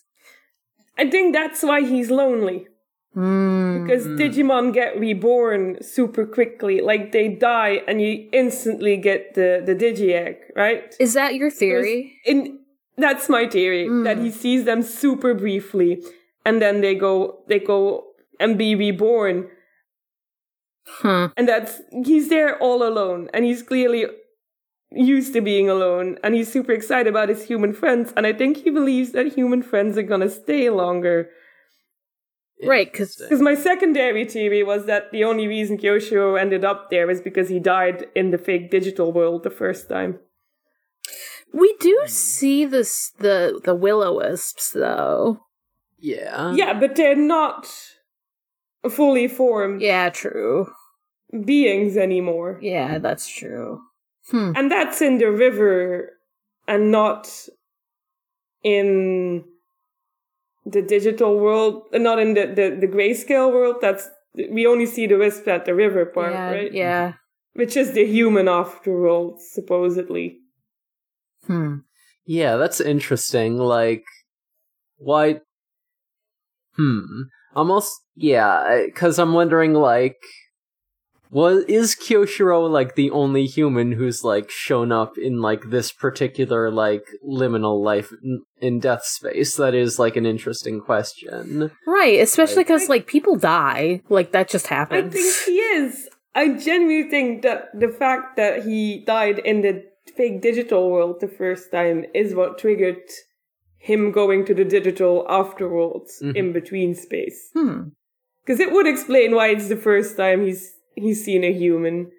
I think that's why he's lonely. Mm, Because Digimon get reborn super quickly. Like they die and you instantly get the, the Digi egg, right? Is that your theory? In that's my theory. That he sees them super briefly and then they go they go and be reborn. Huh. And that's he's there all alone and he's clearly used to being alone and he's super excited about his human friends and I think he believes that human friends are gonna stay longer. Right, 'cause- Because my secondary theory was that the only reason Kiyoshiro ended up there was because he died in the fake digital world the first time. We do see this the the will o wisps though. Yeah. Yeah, but they're not fully formed Yeah, true. beings anymore. Yeah, that's true. Hmm. And that's in the river and not in the digital world, uh, not in the, the, the grayscale world. That's we only see the wisp at the river part, yeah, right? yeah. Which is the human after all, supposedly. Hmm. Yeah, that's interesting. Like, why? Hmm. Almost, yeah, because I'm wondering, like, was is Kiyoshiro like the only human who's like shown up in like this particular like liminal life in, in death space? That is like an interesting question. Right, especially because like people die, like that just happens. I think he is. I genuinely think that the fact that he died in the fake digital world the first time is what triggered him going to the digital afterwards Mhm. in between space. Hmm. Because it would explain why it's the first time he's he's seen a human.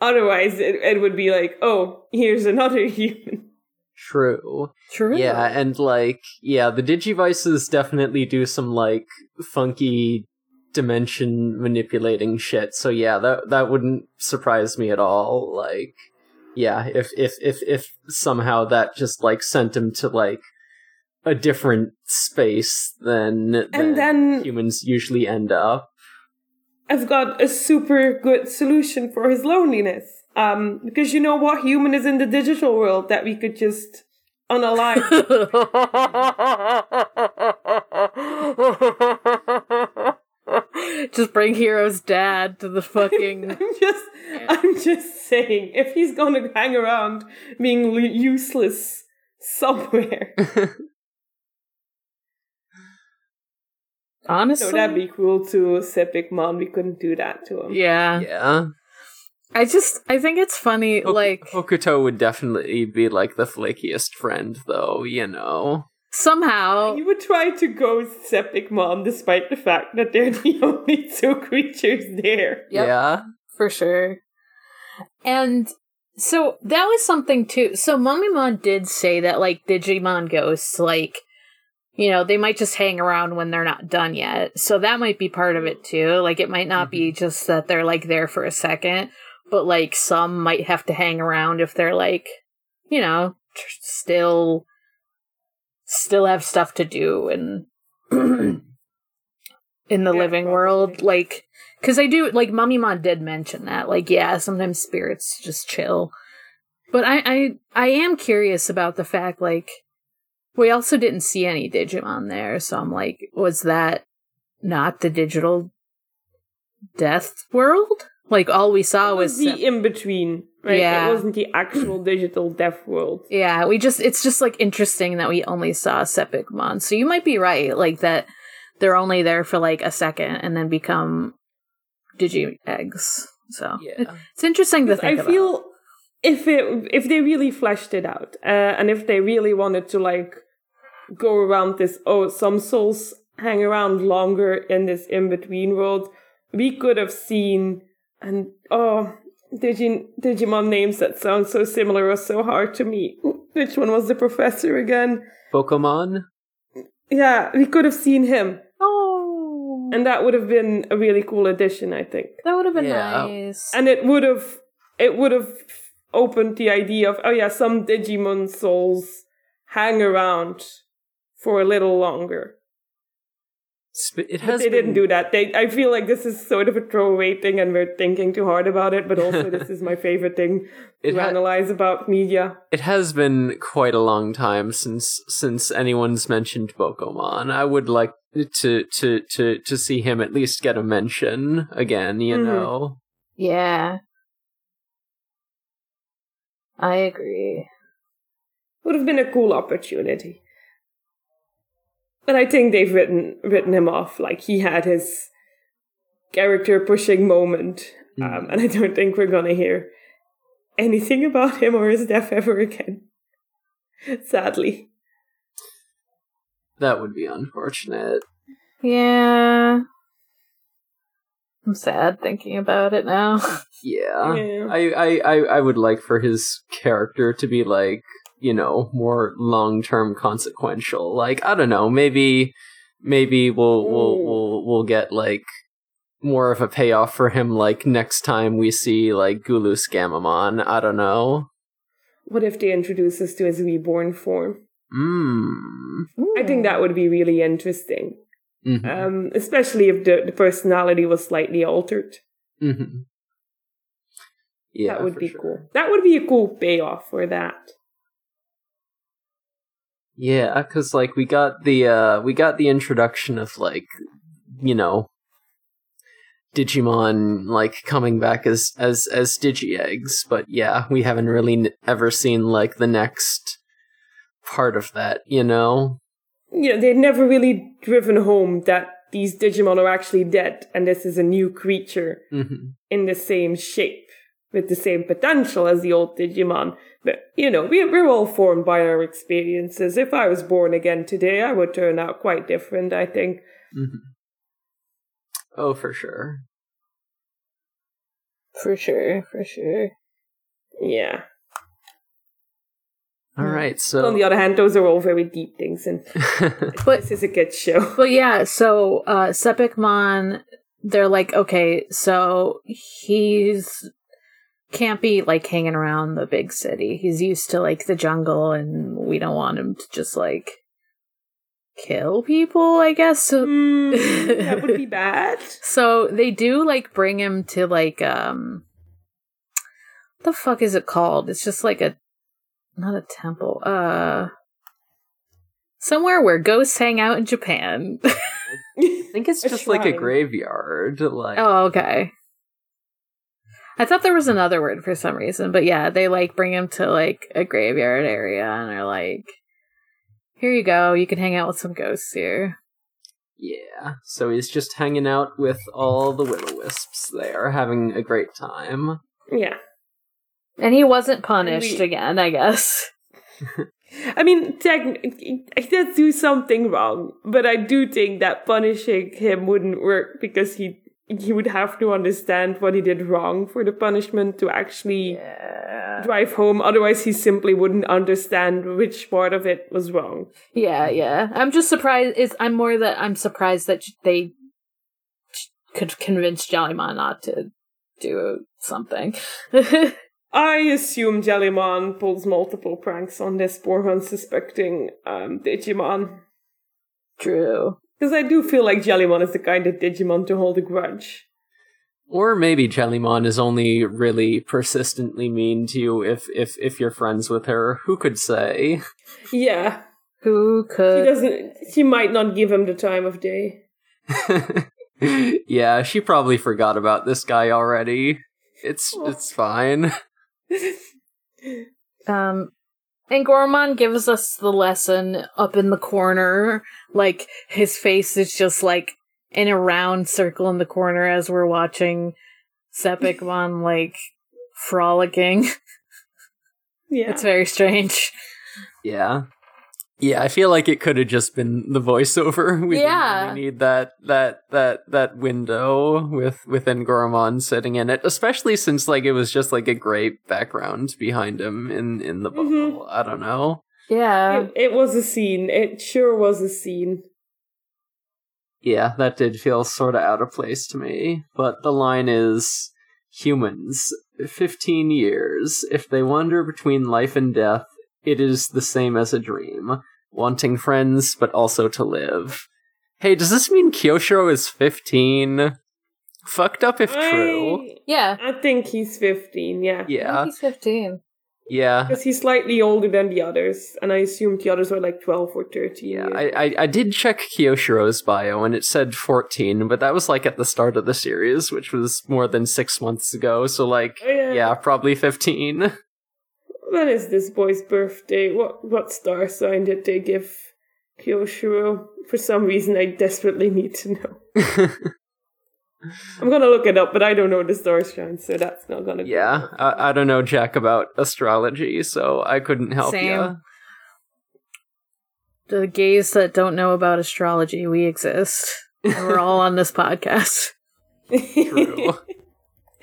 Otherwise, it, it would be like, oh, here's another <laughs> human. True. True. Yeah, and like, yeah, the Digivices definitely do some like funky dimension manipulating shit. So yeah, that that wouldn't surprise me at all. Like, yeah, if if if if somehow that just like sent him to like a different space than than And then- humans usually end up. I've got a super good solution for his loneliness. Um, because you know what human is in the digital world that we could just unalive. <laughs> just bring Hiro's dad to the fucking. <laughs> I'm just, I'm just saying, if he's gonna hang around being useless somewhere, <laughs> Honestly, so that'd be cruel to Sepikmon. We couldn't do that to him. yeah. yeah. I just, I think it's funny. Hok- like Hokuto would definitely be like the flakiest friend though, you know. somehow, You would try to go Sepikmon despite the fact that they're <laughs> the only two creatures there. Yep. Yeah. for sure. And so that was something too. So Mummymon did say that like Digimon ghosts, like, you know, they might just hang around when they're not done yet. So that might be part of it too. Like it might not be mm-hmm. just that they're like there for a second, but like some might have to hang around if they're like, you know, still still have stuff to do and <clears throat> in the Yeah, living probably. world like because i do like mummymon did mention that like yeah sometimes spirits just chill but I, I i am curious about the fact like we also didn't see any digimon there so i'm like was that not the digital death world like all we saw It was was the in between, right? Yeah. It wasn't the actual <clears throat> digital death world. Yeah, we just it's just like interesting that we only saw Sepikmon. So you might be right, like that they're only there for like a second and then become digi eggs. So Yeah. it's interesting to think I about. feel if it if they really fleshed it out, uh, and if they really wanted to like go around this, oh, some souls hang around longer in this in between world, we could have seen and oh. Digi- Digimon names that sound so similar are so hard to me. Which one was the professor again? Pokemon? Yeah, we could have seen him. Oh, And that would have been a really cool addition, I think. that would have been Yeah. nice. And it would have it would have opened the idea of oh yeah, some Digimon souls hang around for a little longer. Sp- It But has they didn't do that. They I feel like this is sort of a throwaway thing and we're thinking too hard about it, but also this is my <laughs> favorite thing to ha- analyze about media. It has been quite a long time since since anyone's mentioned Bokomon. I would like to to to to see him at least get a mention again. You Mhm. know, yeah, I agree. Would have been a cool opportunity. But I think they've written written him off. Like he had his character pushing moment. Um, and I don't think we're gonna hear anything about him or his death ever again. <laughs> Sadly. that would be unfortunate. Yeah, I'm sad thinking about it now. <laughs> Yeah, Yeah. I, I I I would like for his character to be like you know more long term consequential. Like I don't know, maybe maybe we'll we'll we'll we'll get like more of a payoff for him like next time we see like Gulus Gammamon. I don't know. What if they introduce us to his reborn form? Mm. I think that would be really interesting. hmm Um, especially if the, the personality was slightly altered. hmm Yeah, that would be sure. cool. That would be a cool payoff for that. Yeah, because like we got the uh we got the introduction of like you know Digimon like coming back as as as Digi eggs, but yeah, we haven't really n- ever seen like the next part of that. You know? You know, they've never really driven home that these Digimon are actually dead and this is a new creature hmm in the same shape with the same potential as the old Digimon. But, you know, we, we're all formed by our experiences. If I was born again today, I would turn out quite different, I think. hmm Oh, for sure. For sure, for sure. Yeah. All right, so On the other hand, those are all very deep things, and But <laughs> this is a good show. But yeah, so uh Sepikmon, they're like, okay, so he's can't be like hanging around the big city. He's used to like the jungle and we don't want him to just like kill people, I guess. Mm, that would be <laughs> bad. so they do like bring him to like um the fuck is it called? It's just like a not a temple. Uh somewhere where ghosts hang out in Japan. <laughs> I think it's <laughs> A just like a graveyard. Like, Oh, okay. I thought there was another word for some reason, but yeah, they like bring him to like a graveyard area and are like, here you go, you can hang out with some ghosts here. yeah. So he's just hanging out with all the will wisps there, having a great time. yeah. And he wasn't punished we- again, I guess. <laughs> I mean, technically, I did do something wrong, but I do think that punishing him wouldn't work because he he would have to understand what he did wrong for the punishment to actually Yeah. drive home. Otherwise, he simply wouldn't understand which part of it was wrong. Yeah, yeah. I'm just surprised. It's, I'm more that I'm surprised that they could convince Jellymon not to do something. <laughs> I assume Jellymon pulls multiple pranks on this poor unsuspecting um, Digimon. True. Because I do feel like Jellymon is the kind of Digimon to hold a grudge. Or maybe Jellymon is only really persistently mean to you if if if you're friends with her. Who could say? Yeah, Who he could? doesn't. He might not give him the time of day. <laughs> yeah, she probably forgot about this guy already. It's it's fine. <laughs> Um, Angoramon gives us the lesson up in the corner. Like, his face is just like in a round circle in the corner as we're watching Sepikmon, <laughs> like, frolicking. Yeah. It's very strange. Yeah. Yeah, I feel like it could have just been the voiceover. <laughs> We didn't Yeah. really need that that that that window with with Angoramon sitting in it, especially since like it was just like a great background behind him in in the bubble. Mhm. I don't know. Yeah. It, it was a scene. It sure was a scene. Yeah, that did feel sort of out of place to me. But the line is humans, 15 years. If they wander between life and death, it is the same as a dream. Wanting friends, but also to live. Hey, does this mean Kiyoshiro is 15? Fucked up if true. Yeah. I think he's 15, yeah. I Yeah, think he's 15. yeah. Because he's slightly older than the others, and I assumed the others were like 12 or 13. Yeah, I, I I did check Kiyoshiro's bio and it said 14, but that was like at the start of the series, which was more than six months ago. So like, Oh, yeah. yeah, probably 15. <laughs> When is this boy's birthday? What what star sign did they give Kiyoshiro? For some reason, I desperately need to know. <laughs> I'm gonna look it up, but I don't know the star sign, so that's not gonna. yeah, I, I don't know jack about astrology, so I couldn't help Same. you. The gays that don't know about astrology, we exist. We're all on this podcast. True.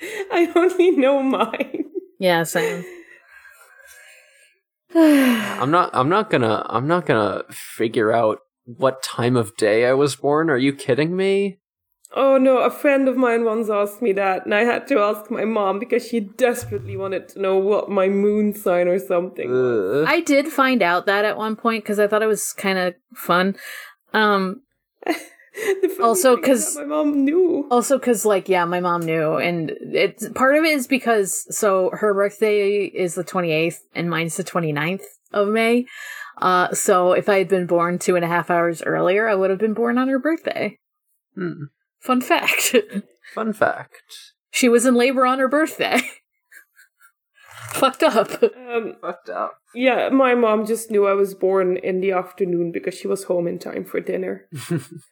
<laughs> I only know mine. Yeah, same. I'm not. I'm not gonna. I'm not gonna figure out what time of day I was born. Are you kidding me? Oh no, a friend of mine once asked me that, and I had to ask my mom because she desperately wanted to know what my moon sign or something was. Ugh. I did find out that at one point because I thought it was kind of fun. Um, The <laughs> funny Also, thing is 'cause- that my mom knew. also because like yeah, my mom knew, and it's part of it is because so her birthday is the twenty eighth, and mine's the 29th of May. Uh, so if I had been born two and a half hours earlier, I would have been born on her birthday. Hmm. Fun fact. <laughs> Fun fact. she was in labor on her birthday. <laughs> Fucked up. Um, Fucked up. yeah, my mom just knew I was born in the afternoon because she was home in time for dinner. <laughs>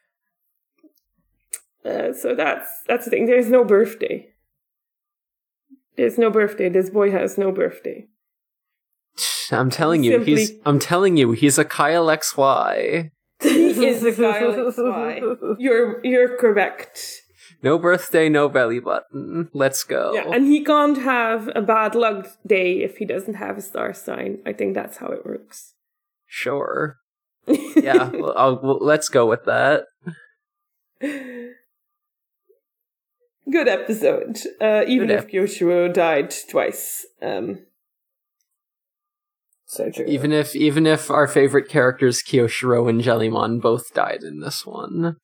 Uh, so that's that's the thing. There's no birthday. There's no birthday. This boy has no birthday. <sighs> I'm telling you, Simply- he's. I'm telling you, he's a Kyle XY. <laughs> He is a Kyle XY. You're you're correct. No birthday, no belly button. Let's go. Yeah, and he can't have a bad luck day if he doesn't have a star sign. I think that's how it works. sure. <laughs> Yeah, well, I'll, well, let's go with that. <laughs> Good episode. Uh, even Good if Yoshiro died twice. Um, so true. Even if, even if our favorite characters Kiyoshiro and Jellymon both died in this one.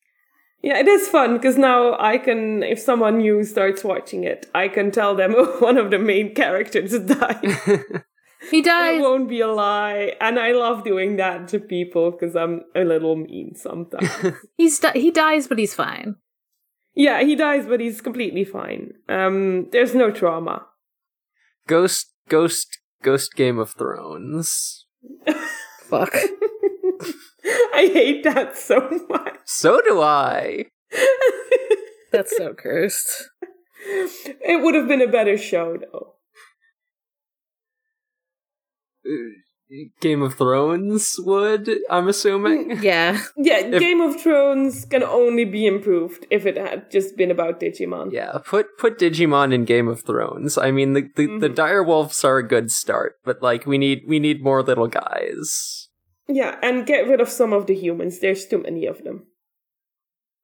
Yeah, it is fun because now I can, if someone new starts watching it, I can tell them oh, <laughs> one of the main characters <laughs> died. <laughs> he dies. it won't be a lie, and I love doing that to people because I'm a little mean sometimes. He's di- he dies, but he's fine. Yeah, he dies, but he's completely fine. Um, there's no trauma. Ghost, Ghost, Ghost Game of Thrones. <laughs> Fuck. <laughs> I hate that so much. So do I. <laughs> That's so cursed. It would have been a better show, though. Game of Thrones would, I'm assuming. Yeah. <laughs> Yeah, If- Game of Thrones can only be improved if it had just been about Digimon. Yeah, put put Digimon in Game of Thrones. I mean, the the, the Mhm. direwolves are a good start, but like we need we need more little guys. Yeah, and get rid of some of the humans. There's too many of them.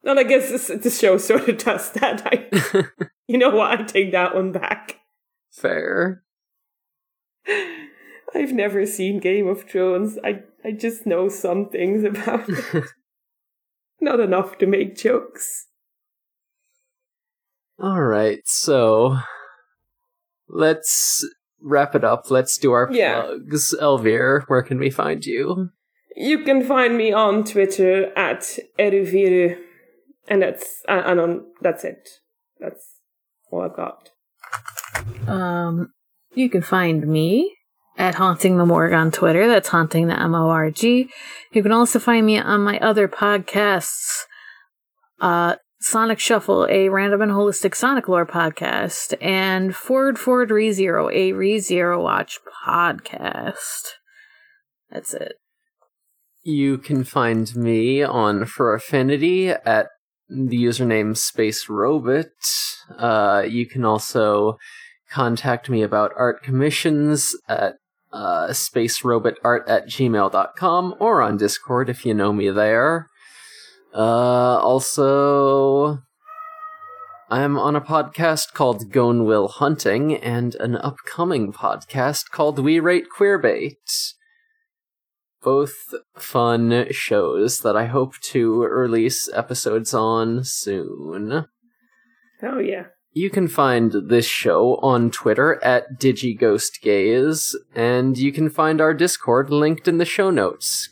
Well, I guess this, the show sort of <laughs> does that. I, <laughs> you know what? I take that one back. Fair. I've never seen Game of Thrones. I I just know some things <laughs> about it. <laughs> Not enough to make jokes. All right, so let's wrap it up. Let's do our Yeah. plugs. Elvir, where can we find you? You can find me on Twitter at Eruviru, and that's and and on that's it. That's all I've got. Um, you can find me at Haunting the Morgue on Twitter. That's Haunting the M O R G. You can also find me on my other podcasts, uh, Sonic Shuffle, a random and holistic Sonic lore podcast, and Forward Forward ReZero, a ReZero Watch podcast. That's it. You can find me on Fur Affinity at the username Space Robot. Uh, you can also contact me about art commissions at uh, spacerobotart at gmail.com or on Discord if you know me there. Uh, also, I'm on a podcast called Gone Will Hunting and an upcoming podcast called We Rate Queerbait. Both fun shows that I hope to release episodes on soon. Oh yeah. You can find this show on Twitter at DigiGhostGaze, and you can find our Discord linked in the show notes.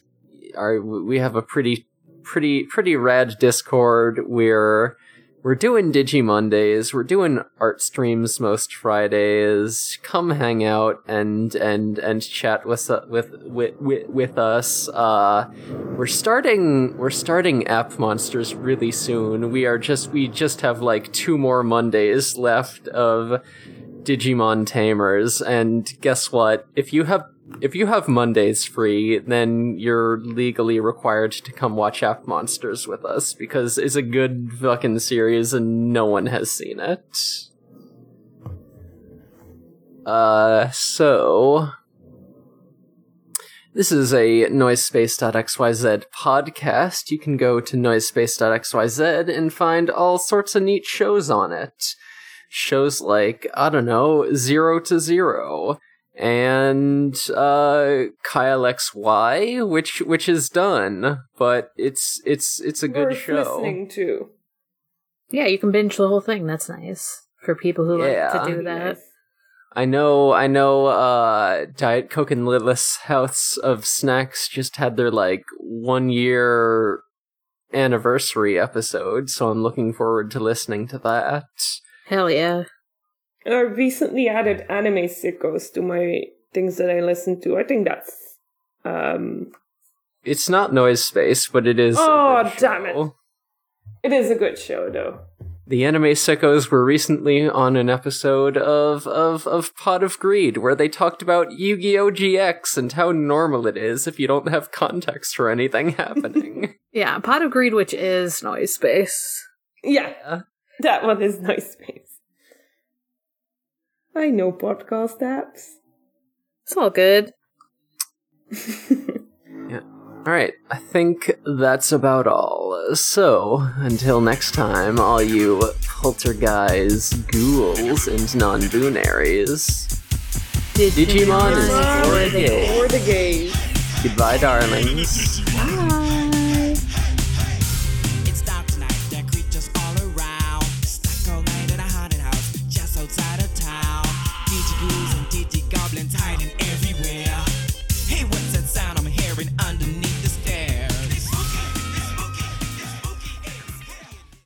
Our, we have a pretty, pretty, pretty rad Discord. We're we're doing Digi Mondays. We're doing art streams most Fridays. Come hang out and and and chat with uh, with with with, with us. Uh, we're starting we're starting App Monsters really soon. We are just we just have like two more Mondays left of Digimon Tamers, and guess what? If you have if you have Mondays free, then you're legally required to come watch App Monsters with us because it's a good fucking series and no one has seen it. Uh, so. This is a noisespace.xyz podcast. You can go to noisespace.xyz and find all sorts of neat shows on it. Shows like, I don't know, Zero to Zero and uh Kyle XY, which which is done, but it's it's it's a good Worth show. listening to. Yeah, you can binge the whole thing. That's nice for people who Yeah. like to do that. I know I know uh Diet Coke and Litless House of Snacks just had their like one year anniversary episode, so I'm looking forward to listening to that. Hell yeah. I recently added anime sickos to my things that I listen to. I think that's um It's not Noise Space, but it is. Oh, good damn it. it is a good show though. The anime sickos were recently on an episode of, of, of Pot of Greed where they talked about Yu-Gi-Oh! GX and how normal it is if you don't have context for anything <laughs> happening. Yeah, Pot of Greed, which is Noise Space. Yeah, Yeah. that one is noise space. I know podcast apps. It's all good. <laughs> yeah. Alright, I think that's about all. So, until next time, all you poltergeist, ghouls, and non-binaries, Digimon is Digimon for the gay. Or the gays. Goodbye, darlings.